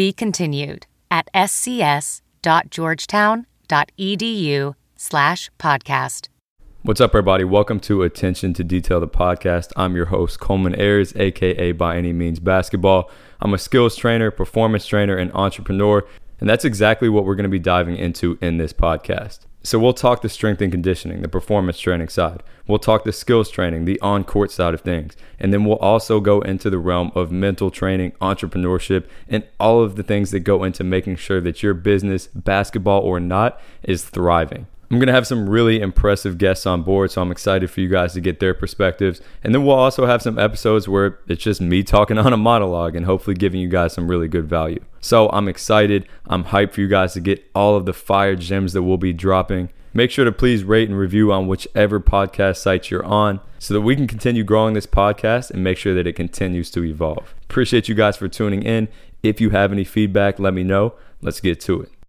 Be continued at scs.georgetown.edu slash podcast. What's up, everybody? Welcome to Attention to Detail, the podcast. I'm your host, Coleman Ayers, aka By Any Means Basketball. I'm a skills trainer, performance trainer, and entrepreneur, and that's exactly what we're going to be diving into in this podcast. So, we'll talk the strength and conditioning, the performance training side. We'll talk the skills training, the on court side of things. And then we'll also go into the realm of mental training, entrepreneurship, and all of the things that go into making sure that your business, basketball or not, is thriving. I'm going to have some really impressive guests on board, so I'm excited for you guys to get their perspectives. And then we'll also have some episodes where it's just me talking on a monologue and hopefully giving you guys some really good value. So I'm excited. I'm hyped for you guys to get all of the fire gems that we'll be dropping. Make sure to please rate and review on whichever podcast site you're on so that we can continue growing this podcast and make sure that it continues to evolve. Appreciate you guys for tuning in. If you have any feedback, let me know. Let's get to it.